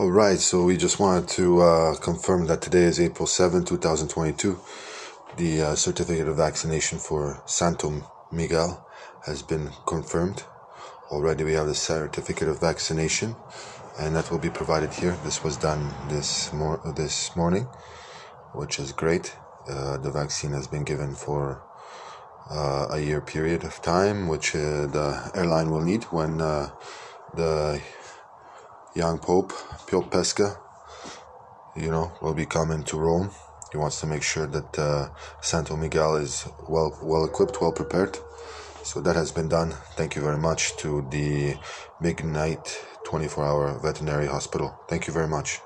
All right, so we just wanted to uh, confirm that today is April 7, 2022. The uh, certificate of vaccination for Santo Miguel has been confirmed. Already we have the certificate of vaccination and that will be provided here. This was done this, mor- this morning, which is great. Uh, the vaccine has been given for uh, a year period of time, which uh, the airline will need when uh, the young Pope, Pope Pesca, you know, will be coming to Rome. He wants to make sure that uh, Santo Miguel is well well equipped, well prepared. So that has been done. Thank you very much to the Big Night 24 hour veterinary hospital. Thank you very much.